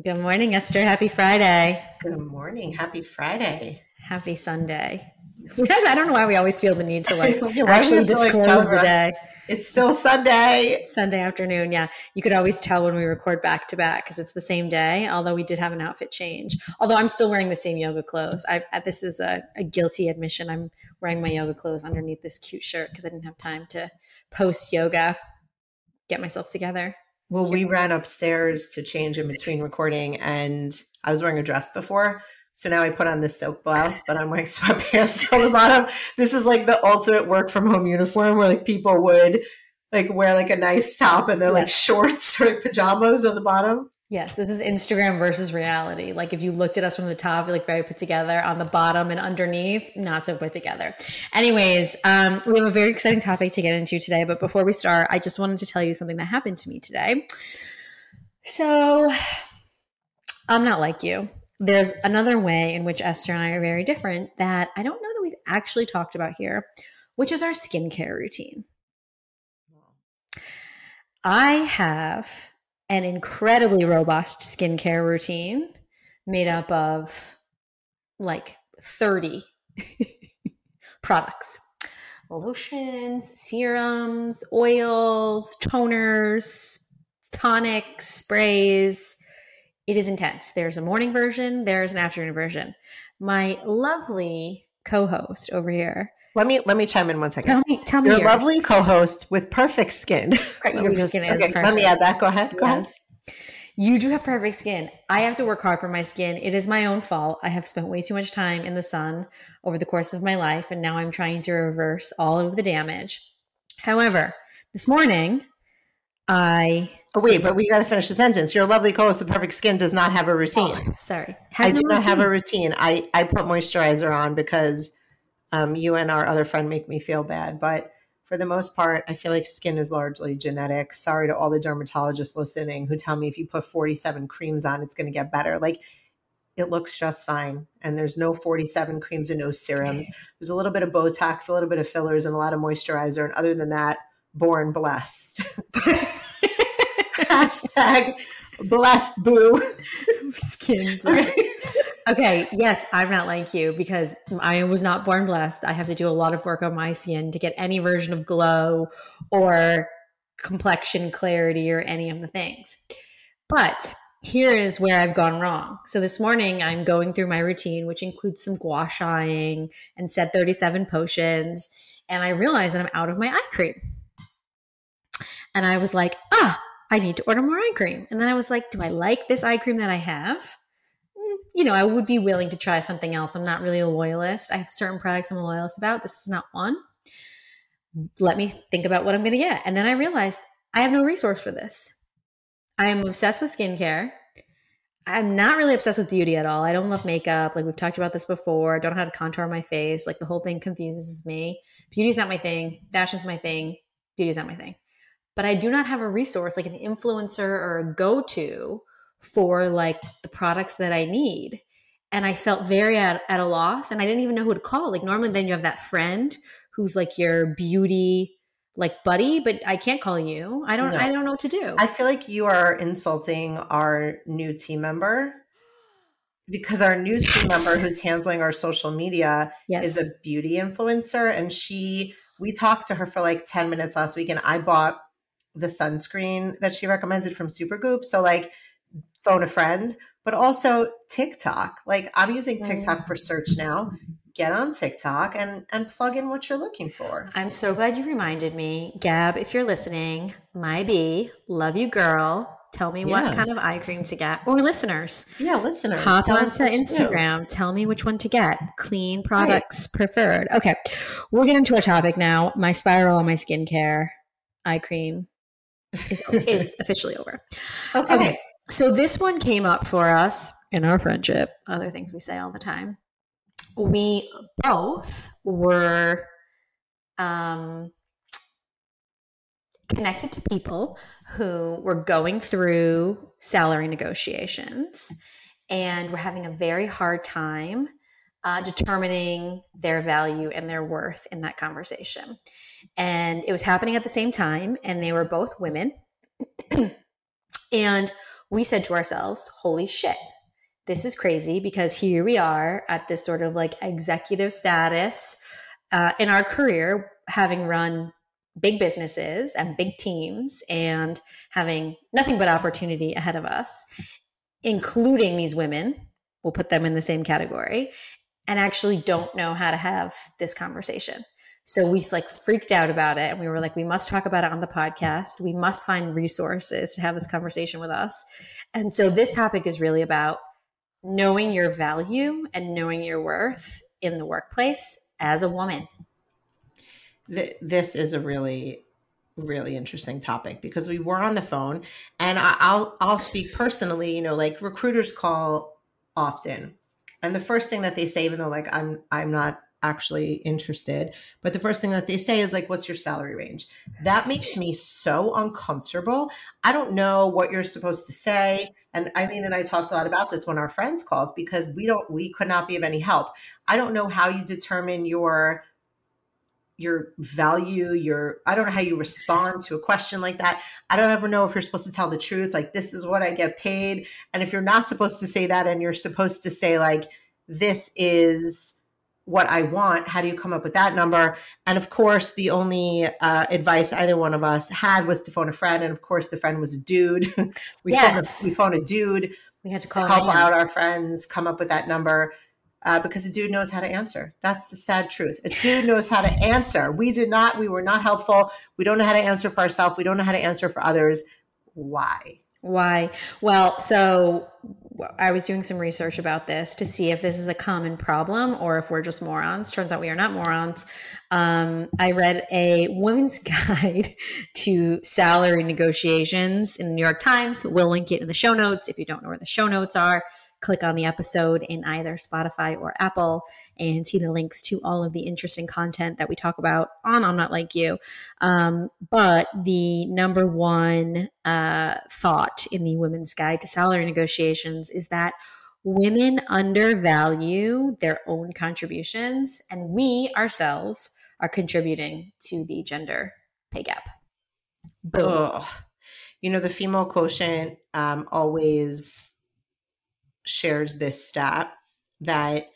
Good morning, Esther. Happy Friday. Good morning. Happy Friday. Happy Sunday. Because I don't know why we always feel the need to like actually disclose the day. It's still Sunday. Sunday afternoon. Yeah. You could always tell when we record back to back because it's the same day, although we did have an outfit change. Although I'm still wearing the same yoga clothes. I've, this is a, a guilty admission. I'm wearing my yoga clothes underneath this cute shirt because I didn't have time to post yoga, get myself together. Well, we ran upstairs to change in between recording, and I was wearing a dress before. So now I put on this silk blouse, but I'm wearing sweatpants on the bottom. This is like the ultimate work from home uniform where like people would like wear like a nice top and they're like shorts or like pajamas on the bottom. Yes, this is Instagram versus reality. Like if you looked at us from the top, you're like very put together. On the bottom and underneath, not so put together. Anyways, um, we have a very exciting topic to get into today. But before we start, I just wanted to tell you something that happened to me today. So I'm not like you. There's another way in which Esther and I are very different that I don't know that we've actually talked about here, which is our skincare routine. I have an incredibly robust skincare routine made up of like 30 products lotions, serums, oils, toners, tonics, sprays. It is intense. There's a morning version, there's an afternoon version. My lovely co-host over here let me let me chime in one second. Tell me, tell me your yours. lovely co-host with perfect skin. your skin okay, perfect. Let me add that. Go ahead. Go yes. ahead. You do have perfect skin. I have to work hard for my skin. It is my own fault. I have spent way too much time in the sun over the course of my life, and now I'm trying to reverse all of the damage. However, this morning, I. Oh, wait, but we got to finish the sentence. Your lovely co-host with perfect skin does not have a routine. Oh, sorry, Has I no do not have a routine. I I put moisturizer on because um, you and our other friend make me feel bad, but for the most part, I feel like skin is largely genetic. Sorry to all the dermatologists listening who tell me if you put 47 creams on, it's going to get better. Like it looks just fine. And there's no 47 creams and no serums. There's a little bit of Botox, a little bit of fillers, and a lot of moisturizer. And other than that, born blessed. Hashtag blessed boo. Skin blessed. Okay, yes, I'm not like you because I was not born blessed. I have to do a lot of work on my skin to get any version of glow or complexion clarity or any of the things. But here is where I've gone wrong. So this morning I'm going through my routine, which includes some gua shaing and said 37 potions. And I realized that I'm out of my eye cream. And I was like, ah, I need to order more eye cream. And then I was like, do I like this eye cream that I have? You know, I would be willing to try something else. I'm not really a loyalist. I have certain products I'm a loyalist about. This is not one. Let me think about what I'm going to get. And then I realized I have no resource for this. I am obsessed with skincare. I'm not really obsessed with beauty at all. I don't love makeup. Like we've talked about this before. I don't know how to contour my face. Like the whole thing confuses me. Beauty's not my thing. Fashion's my thing. Beauty's not my thing. But I do not have a resource like an influencer or a go to for like the products that I need. And I felt very at, at a loss and I didn't even know who to call. Like normally then you have that friend who's like your beauty like buddy, but I can't call you. I don't no. I don't know what to do. I feel like you are insulting our new team member because our new yes. team member who's handling our social media yes. is a beauty influencer and she we talked to her for like 10 minutes last week and I bought the sunscreen that she recommended from Supergoop. So like phone a friend, but also TikTok. Like I'm using TikTok for mm. search now. Get on TikTok and and plug in what you're looking for. I'm so glad you reminded me. Gab, if you're listening, my B, love you girl. Tell me yeah. what kind of eye cream to get. Or listeners. Yeah, listeners. Hop onto Instagram. Tell me which one to get. Clean products right. preferred. Okay. We'll get into our topic now. My spiral on my skincare eye cream is, is officially over. Okay. okay. So this one came up for us in our friendship, other things we say all the time. We both were um, connected to people who were going through salary negotiations and were having a very hard time uh, determining their value and their worth in that conversation. And it was happening at the same time, and they were both women. and we said to ourselves, holy shit, this is crazy because here we are at this sort of like executive status uh, in our career, having run big businesses and big teams and having nothing but opportunity ahead of us, including these women. We'll put them in the same category and actually don't know how to have this conversation. So we like freaked out about it and we were like, we must talk about it on the podcast. We must find resources to have this conversation with us. And so this topic is really about knowing your value and knowing your worth in the workplace as a woman. This is a really really interesting topic because we were on the phone and I'll I'll speak personally, you know, like recruiters call often. And the first thing that they say even though like I'm I'm not actually interested. But the first thing that they say is like, what's your salary range? That makes me so uncomfortable. I don't know what you're supposed to say. And Eileen and I talked a lot about this when our friends called because we don't, we could not be of any help. I don't know how you determine your your value your i don't know how you respond to a question like that i don't ever know if you're supposed to tell the truth like this is what i get paid and if you're not supposed to say that and you're supposed to say like this is what I want. How do you come up with that number? And of course, the only uh, advice either one of us had was to phone a friend. And of course, the friend was a dude. we, yes. phone a, we phone a dude. We had to call to help out our friends come up with that number uh, because a dude knows how to answer. That's the sad truth. A dude knows how to answer. We did not. We were not helpful. We don't know how to answer for ourselves. We don't know how to answer for others. Why? Why? Well, so I was doing some research about this to see if this is a common problem or if we're just morons. Turns out we are not morons. Um, I read a woman's guide to salary negotiations in the New York Times. We'll link it in the show notes if you don't know where the show notes are click on the episode in either Spotify or Apple and see the links to all of the interesting content that we talk about on I'm Not Like You. Um, but the number one uh, thought in the Women's Guide to Salary Negotiations is that women undervalue their own contributions, and we ourselves are contributing to the gender pay gap. Boom. You know, the female quotient um, always shares this stat that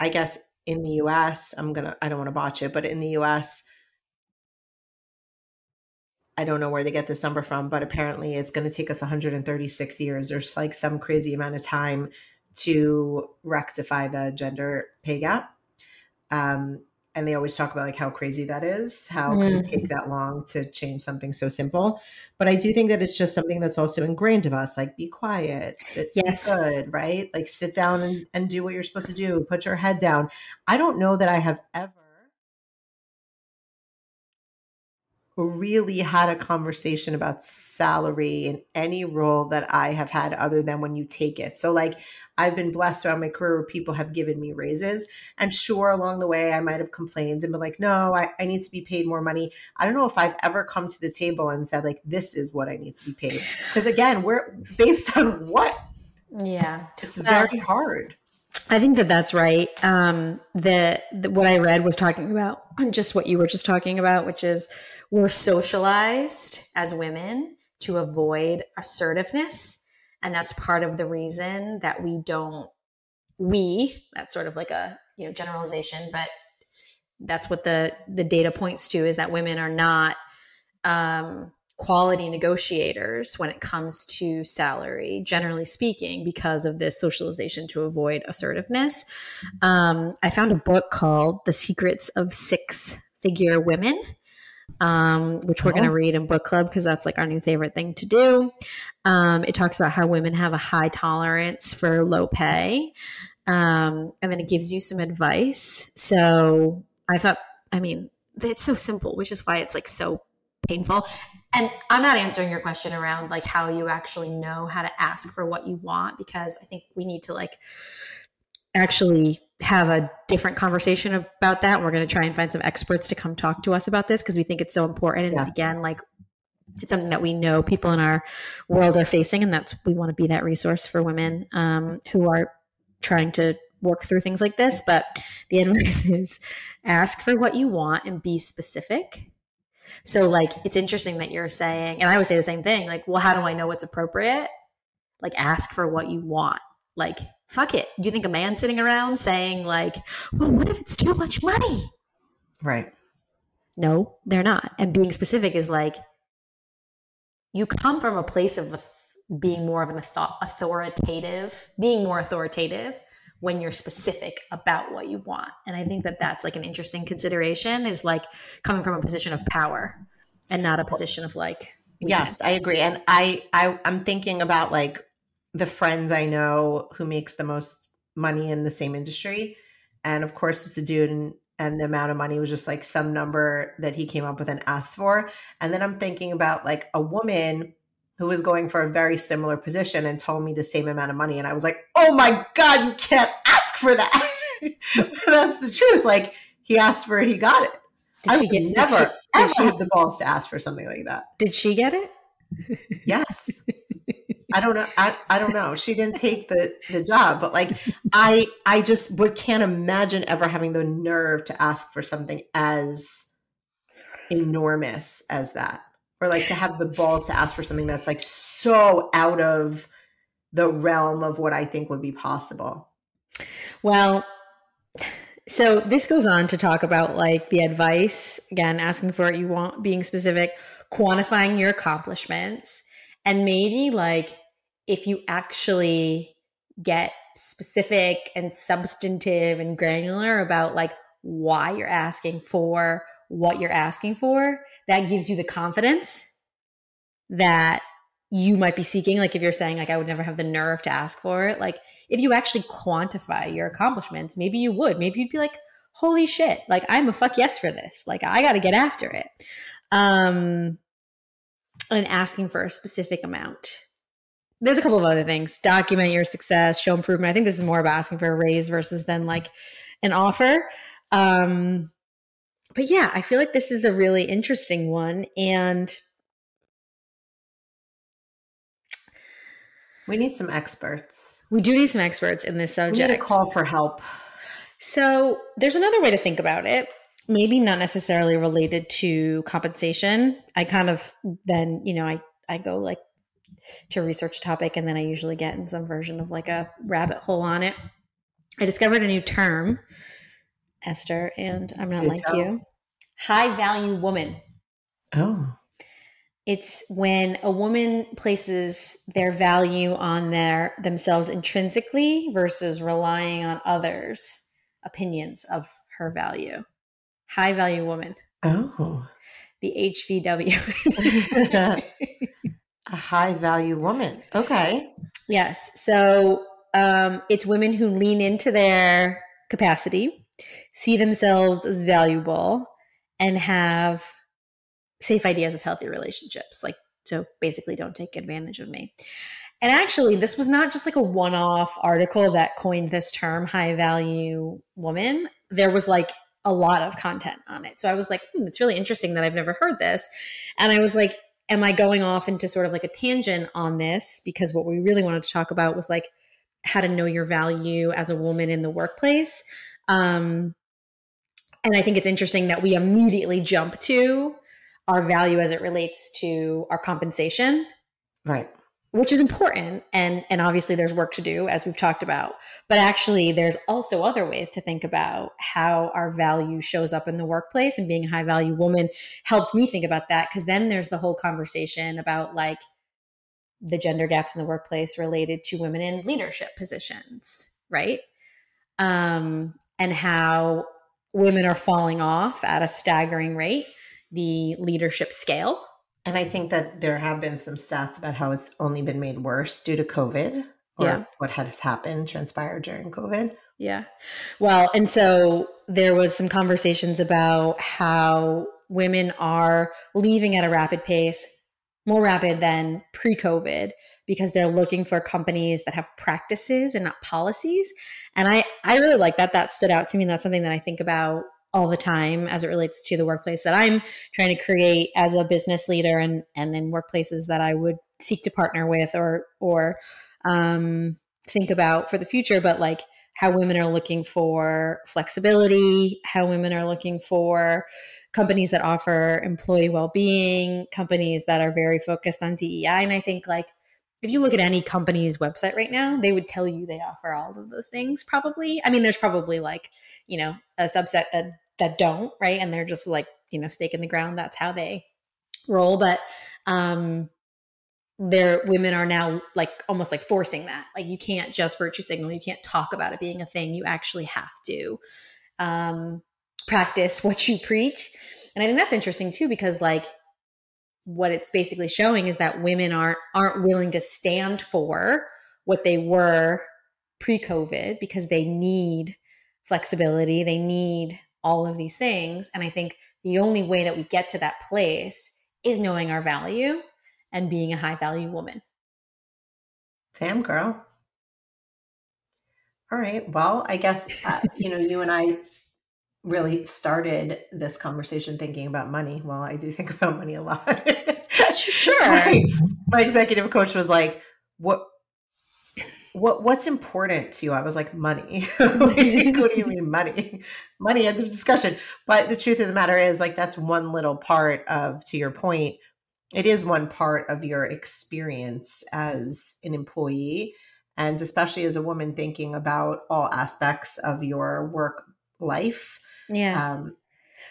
I guess in the US, I'm going to, I don't want to botch it, but in the US, I don't know where they get this number from, but apparently it's going to take us 136 years or like some crazy amount of time to rectify the gender pay gap. Um, and they always talk about like how crazy that is. How mm. can it take that long to change something so simple? But i do think that it's just something that's also ingrained of us like be quiet sit yes. good right? Like sit down and, and do what you're supposed to do put your head down. I don't know that i have ever really had a conversation about salary in any role that I have had other than when you take it. So, like, I've been blessed throughout my career where people have given me raises. And sure, along the way, I might have complained and been like, no, I, I need to be paid more money. I don't know if I've ever come to the table and said, like, this is what I need to be paid. Because again, we're based on what? Yeah. It's very hard. I think that that's right. Um, the, the, what I read was talking about just what you were just talking about, which is we're socialized as women to avoid assertiveness, and that's part of the reason that we don't. We that's sort of like a you know generalization, but that's what the the data points to is that women are not um, quality negotiators when it comes to salary, generally speaking, because of this socialization to avoid assertiveness. Um, I found a book called The Secrets of Six Figure Women. Um, which we're oh. going to read in book club because that's like our new favorite thing to do. Um, it talks about how women have a high tolerance for low pay. Um, and then it gives you some advice. So I thought, I mean, it's so simple, which is why it's like so painful and i'm not answering your question around like how you actually know how to ask for what you want because i think we need to like actually have a different conversation about that we're going to try and find some experts to come talk to us about this because we think it's so important and yeah. again like it's something that we know people in our world are facing and that's we want to be that resource for women um, who are trying to work through things like this but the advice is ask for what you want and be specific so like it's interesting that you're saying, and I would say the same thing, like, well, how do I know what's appropriate? Like ask for what you want. Like fuck it. You think a man sitting around saying like, "Well, what if it's too much money?" Right. No, they're not. And being specific is like you come from a place of being more of an authoritative, being more authoritative when you're specific about what you want. And I think that that's like an interesting consideration is like coming from a position of power and not a position of like weakness. Yes, I agree. And I, I I'm thinking about like the friends I know who makes the most money in the same industry. And of course it's a dude and, and the amount of money was just like some number that he came up with and asked for. And then I'm thinking about like a woman who was going for a very similar position and told me the same amount of money. And I was like, oh my God, you can't ask for that. That's the truth. Like he asked for it, he got it. Did I she get never she, ever she, have the balls to ask for something like that. Did she get it? Yes. I don't know. I, I don't know. She didn't take the the job, but like I I just would can't imagine ever having the nerve to ask for something as enormous as that or like to have the balls to ask for something that's like so out of the realm of what I think would be possible. Well, so this goes on to talk about like the advice again, asking for what you want, being specific, quantifying your accomplishments, and maybe like if you actually get specific and substantive and granular about like why you're asking for what you're asking for, that gives you the confidence that you might be seeking. Like if you're saying, like, I would never have the nerve to ask for it, like if you actually quantify your accomplishments, maybe you would. Maybe you'd be like, holy shit, like I'm a fuck yes for this. Like I got to get after it. Um, and asking for a specific amount. There's a couple of other things. Document your success, show improvement. I think this is more about asking for a raise versus then like an offer. Um, but yeah, I feel like this is a really interesting one. And we need some experts. We do need some experts in this subject. We need a call for help. So there's another way to think about it. Maybe not necessarily related to compensation. I kind of then, you know, I, I go like to research a topic and then I usually get in some version of like a rabbit hole on it. I discovered a new term Esther, and I'm not like you. High value woman. Oh. It's when a woman places their value on their themselves intrinsically versus relying on others' opinions of her value. High value woman. Oh. The HVW. a high value woman. Okay. Yes. So um, it's women who lean into their capacity see themselves as valuable and have safe ideas of healthy relationships. Like, so basically, don't take advantage of me. And actually, this was not just like a one off article that coined this term, high value woman. There was like a lot of content on it. So I was like, hmm, it's really interesting that I've never heard this. And I was like, am I going off into sort of like a tangent on this? Because what we really wanted to talk about was like how to know your value as a woman in the workplace. Um, and I think it's interesting that we immediately jump to our value as it relates to our compensation. Right. Which is important and and obviously there's work to do as we've talked about. But actually there's also other ways to think about how our value shows up in the workplace and being a high value woman helped me think about that because then there's the whole conversation about like the gender gaps in the workplace related to women in leadership positions, right? Um, and how women are falling off at a staggering rate, the leadership scale. And I think that there have been some stats about how it's only been made worse due to COVID or yeah. what has happened, transpired during COVID. Yeah. Well, and so there was some conversations about how women are leaving at a rapid pace, more rapid than pre-COVID because they're looking for companies that have practices and not policies. And I, I really like that. That stood out to me. And that's something that I think about all the time as it relates to the workplace that I'm trying to create as a business leader and, and in workplaces that I would seek to partner with or, or um, think about for the future. But like, how women are looking for flexibility, how women are looking for companies that offer employee well-being, companies that are very focused on DEI. And I think like if you look at any company's website right now, they would tell you they offer all of those things probably. I mean, there's probably like, you know, a subset that that don't, right? And they're just like, you know, stake in the ground. That's how they roll. But um their women are now like almost like forcing that. Like you can't just virtue signal, you can't talk about it being a thing. You actually have to um practice what you preach. And I think that's interesting too, because like what it's basically showing is that women aren't aren't willing to stand for what they were pre-covid because they need flexibility they need all of these things and i think the only way that we get to that place is knowing our value and being a high value woman damn girl all right well i guess uh, you know you and i really started this conversation thinking about money. Well, I do think about money a lot. sure. my, my executive coach was like, "What what what's important to you?" I was like, "Money." like, what do you mean money? Money ends of discussion. But the truth of the matter is like that's one little part of to your point, it is one part of your experience as an employee and especially as a woman thinking about all aspects of your work life yeah. Um,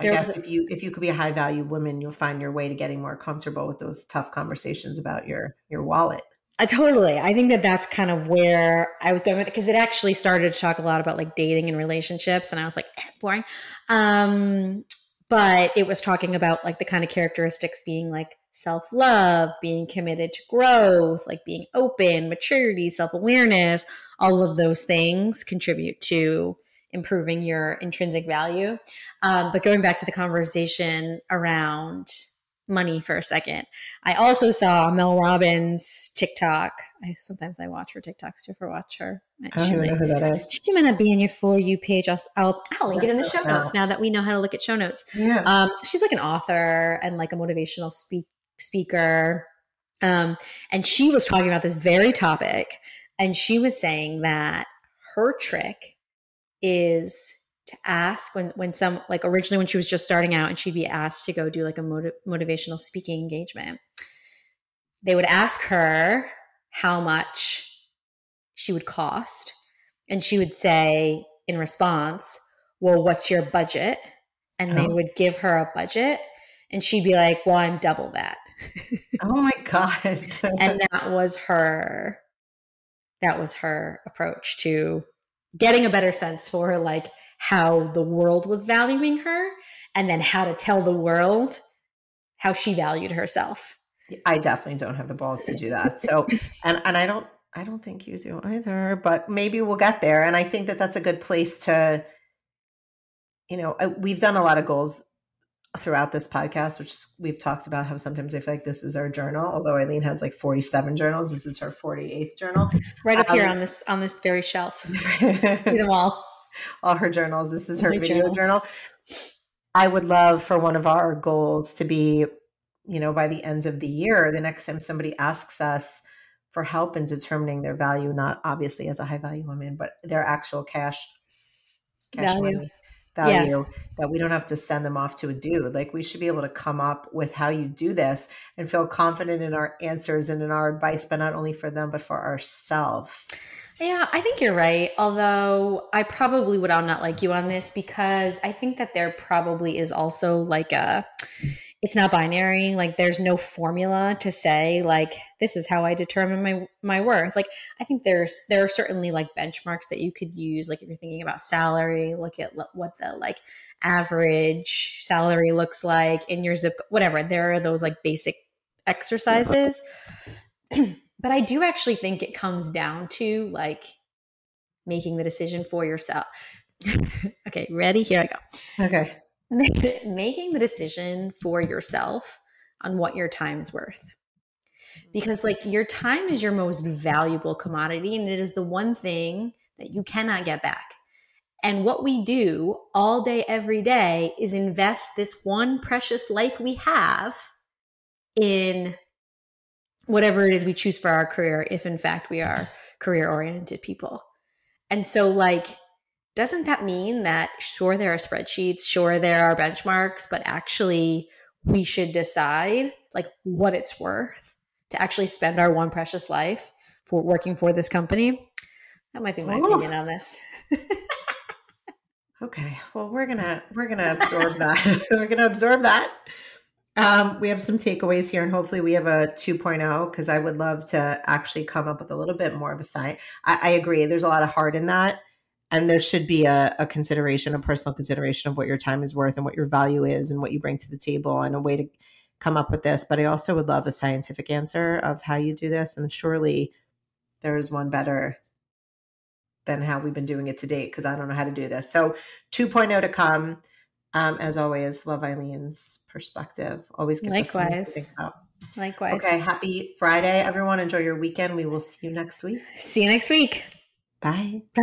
I there guess was, if you if you could be a high value woman, you'll find your way to getting more comfortable with those tough conversations about your your wallet. I totally. I think that that's kind of where I was going with it because it actually started to talk a lot about like dating and relationships, and I was like, eh, boring. Um, but it was talking about like the kind of characteristics being like self love, being committed to growth, like being open, maturity, self awareness. All of those things contribute to improving your intrinsic value. Um, but going back to the conversation around money for a second, I also saw Mel Robbins TikTok. I sometimes I watch her TikToks too. For watch her. I don't know who that is. She might not be in your for you page. I'll, I'll, I'll link it in the show notes now that we know how to look at show notes. Yeah. Um, she's like an author and like a motivational speak, speaker. Um, and she was talking about this very topic, and she was saying that her trick is to ask when when some like originally when she was just starting out and she'd be asked to go do like a motiv- motivational speaking engagement they would ask her how much she would cost. And she would say in response well what's your budget? And oh. they would give her a budget and she'd be like well i'm double that. Oh my god. And that was her that was her approach to getting a better sense for like how the world was valuing her and then how to tell the world how she valued herself. I definitely don't have the balls to do that. So, and and I don't I don't think you do either, but maybe we'll get there and I think that that's a good place to you know, we've done a lot of goals throughout this podcast, which we've talked about how sometimes I feel like this is our journal. Although Eileen has like 47 journals, this is her 48th journal. Right up um, here on this on this very shelf. See them all. All her journals. This is her video journal. I would love for one of our goals to be, you know, by the ends of the year, the next time somebody asks us for help in determining their value, not obviously as a high value woman, but their actual cash cash value. money value yeah. that we don't have to send them off to a dude. Like we should be able to come up with how you do this and feel confident in our answers and in our advice, but not only for them, but for ourselves. Yeah, I think you're right. Although I probably would not like you on this because I think that there probably is also like a it's not binary like there's no formula to say like this is how i determine my my worth like i think there's there are certainly like benchmarks that you could use like if you're thinking about salary look at what the like average salary looks like in your zip whatever there are those like basic exercises but i do actually think it comes down to like making the decision for yourself okay ready here i go okay making the decision for yourself on what your time's worth. Because, like, your time is your most valuable commodity, and it is the one thing that you cannot get back. And what we do all day, every day is invest this one precious life we have in whatever it is we choose for our career, if in fact we are career oriented people. And so, like, doesn't that mean that sure there are spreadsheets sure there are benchmarks but actually we should decide like what it's worth to actually spend our one precious life for working for this company. That might be my Ooh. opinion on this. okay. Well, we're gonna we're gonna absorb that. we're gonna absorb that. Um, we have some takeaways here, and hopefully, we have a 2.0 because I would love to actually come up with a little bit more of a sign. I, I agree. There's a lot of heart in that, and there should be a, a, consideration, a personal consideration of what your time is worth and what your value is and what you bring to the table, and a way to come up with this. But I also would love a scientific answer of how you do this, and surely there is one better than how we've been doing it to date because I don't know how to do this. So 2.0 to come. Um, as always, love Eileen's perspective. Always gives Likewise. us to think about. Likewise. Okay. Happy Friday, everyone. Enjoy your weekend. We will see you next week. See you next week. Bye. Bye.